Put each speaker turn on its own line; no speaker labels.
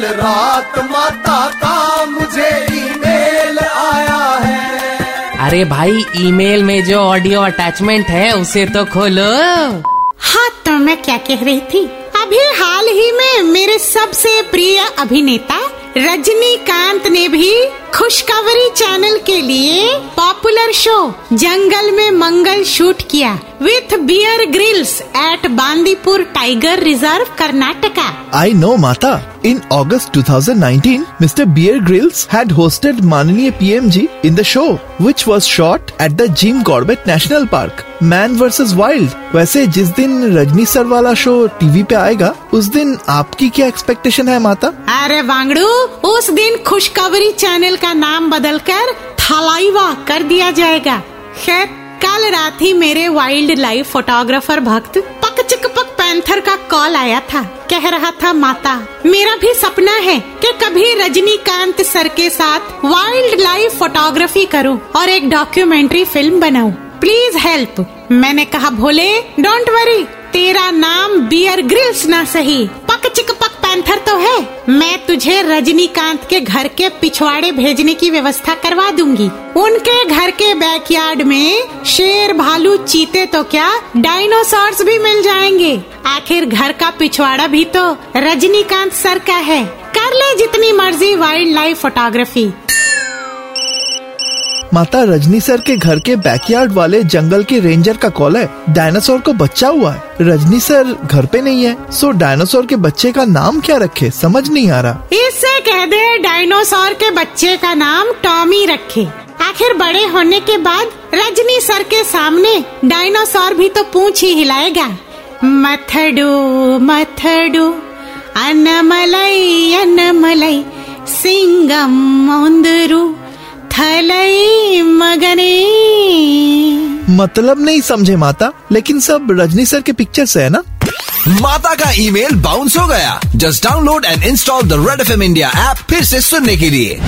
कल रात माता का मुझे ईमेल आया है।
अरे भाई ईमेल में जो ऑडियो अटैचमेंट है उसे तो खोलो।
हाँ तो मैं क्या कह रही थी? अभी हाल ही में मेरे सबसे प्रिय अभिनेता रजनीकांत ने भी खुशखबरी चैनल के लिए पॉपुलर शो जंगल में मंगल शूट किया with Bear Grylls at Bandipur tiger reserve Karnataka
I know, Mata. In August 2019, Mr. Beer Grylls had hosted Mananiya PMG in the show, which was shot at the Jim Corbett National Park. Man vs Wild. वैसे जिस दिन Rajni sir वाला show TV पे आएगा उस दिन आपकी क्या एक्सपेक्टेशन है माता
अरे वांगड़ू उस दिन खुशखबरी चैनल का नाम बदलकर थलाइवा कर दिया जाएगा खैर कल रात ही मेरे वाइल्ड लाइफ फोटोग्राफर भक्त पक चिक पक पैंथर का कॉल आया था। कह रहा था, माता, मेरा भी सपना है कि कभी रजनीकांत सर के साथ वाइल्ड लाइफ फोटोग्राफी करूँ और एक डॉक्यूमेंट्री फ़िल्म बनाऊँ। प्लीज़ हेल्प मैंने कहा, भोले डोंट वरी तेरा नाम बियर ग्रिल्स ना सही। पैंथर तो है। मैं तुझे रजनीकांत के घर के पिछवाड़े भेजने की व्यवस्था करवा दूँगी। उनके घर के बैकयार्ड में शेर भालू चीते तो क्या डायनासोर्स भी मिल जाएँगे। आखिर घर का पिछवाड़ा भी तो रजनीकांत सर का है। कर ले जितनी मर्ज़ी वाइल्ड लाइफ फोटोग्राफी।
माता रजनी सर के घर के बैकयार्ड वाले जंगल के रेंजर का कॉल है। डायनासोर को बच्चा हुआ है। रजनी सर घर पे नहीं है। सो डायनासोर के बच्चे का नाम क्या रखे? समझ नहीं आ रहा।
इससे कह दे डायनासोर के बच्चे का नाम टॉमी रखे। आखिर बड़े होने के बाद रजनी सर के सामने डायनासोर भी तो पूछ ही हिलाएगा। मथडू मथडू, अनमलई अनमलई, सिंगम मौंदरू हलई मगने।
मतलब नहीं समझे माता लेकिन सब रजनी सर के पिक्चर से है ना?
माता का ईमेल बाउंस हो गया। Just download and install the Red F M India app फिर से सुनने के लिए।